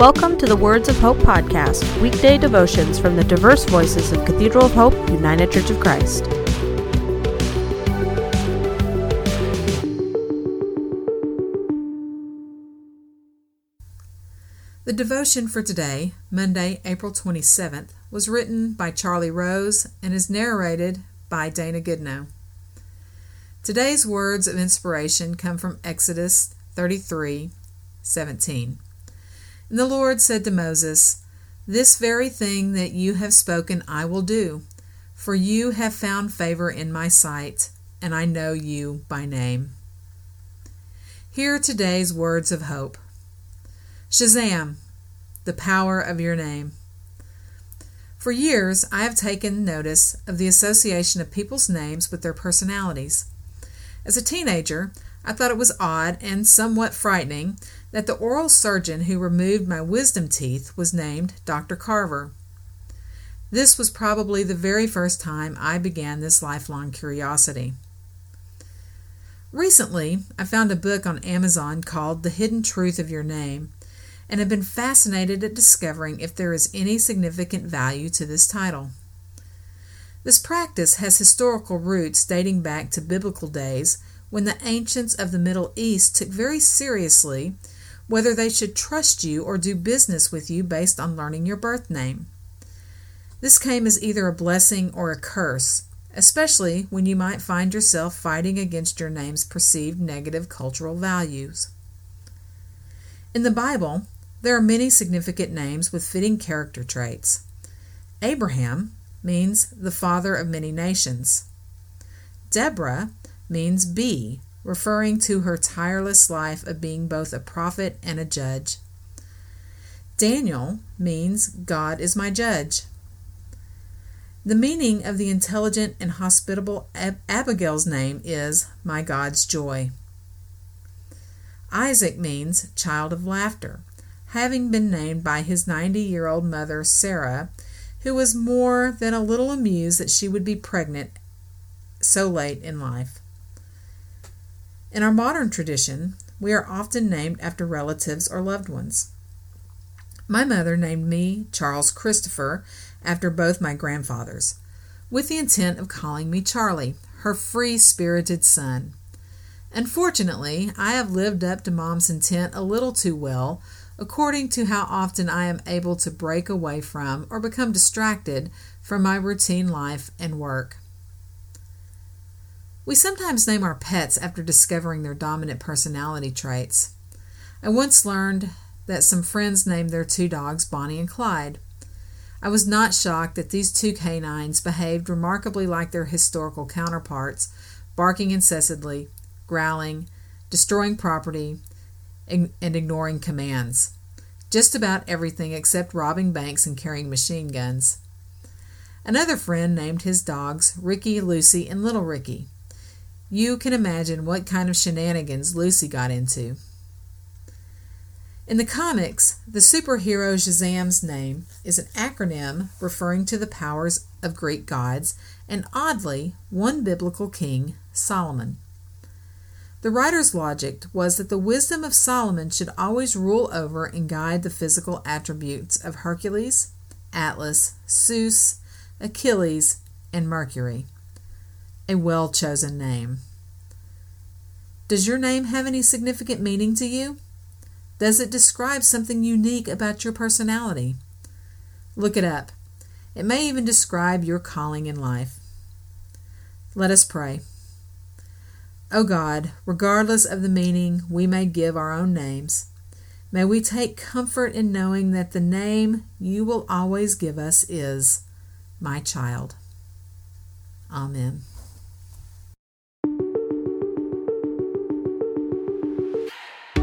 Welcome to the Words of Hope podcast, weekday devotions from the diverse voices of Cathedral of Hope, United Church of Christ. The devotion for today, Monday, April 27th, was written by Charlie Rose and is narrated by Dana Goodnow. Today's words of inspiration come from Exodus 33 17. And the Lord said to Moses, This very thing that you have spoken I will do, for you have found favor in my sight, and I know you by name. Hear today's words of hope. Shazam, the power of your name. For years, I have taken notice of the association of people's names with their personalities. As a teenager, I thought it was odd and somewhat frightening that the oral surgeon who removed my wisdom teeth was named Dr. Carver. This was probably the very first time I began this lifelong curiosity. Recently, I found a book on Amazon called The Hidden Truth of Your Name and have been fascinated at discovering if there is any significant value to this title. This practice has historical roots dating back to biblical days when the ancients of the Middle East took very seriously whether they should trust you or do business with you based on learning your birth name. This came as either a blessing or a curse, especially when you might find yourself fighting against your name's perceived negative cultural values. In the Bible, there are many significant names with fitting character traits. Abraham means the father of many nations. Deborah means bee, referring to her tireless life of being both a prophet and a judge. Daniel means God is my judge. The meaning of the intelligent and hospitable Ab- Abigail's name is my God's joy. Isaac means child of laughter, having been named by his 90 year old mother, Sarah, who was more than a little amused that she would be pregnant so late in life. In our modern tradition, we are often named after relatives or loved ones. My mother named me Charles Christopher after both my grandfathers, with the intent of calling me Charlie, her free spirited son. Unfortunately, I have lived up to Mom's intent a little too well, according to how often I am able to break away from or become distracted from my routine life and work. We sometimes name our pets after discovering their dominant personality traits. I once learned that some friends named their two dogs Bonnie and Clyde. I was not shocked that these two canines behaved remarkably like their historical counterparts, barking incessantly, growling, destroying property, and ignoring commands. Just about everything except robbing banks and carrying machine guns. Another friend named his dogs Ricky, Lucy, and Little Ricky. You can imagine what kind of shenanigans Lucy got into. In the comics, the superhero Shazam's name is an acronym referring to the powers of Greek gods and, oddly, one biblical king, Solomon. The writer's logic was that the wisdom of Solomon should always rule over and guide the physical attributes of Hercules, Atlas, Zeus, Achilles, and Mercury a well chosen name. Does your name have any significant meaning to you? Does it describe something unique about your personality? Look it up. It may even describe your calling in life. Let us pray. O oh God, regardless of the meaning we may give our own names, may we take comfort in knowing that the name you will always give us is my child. Amen.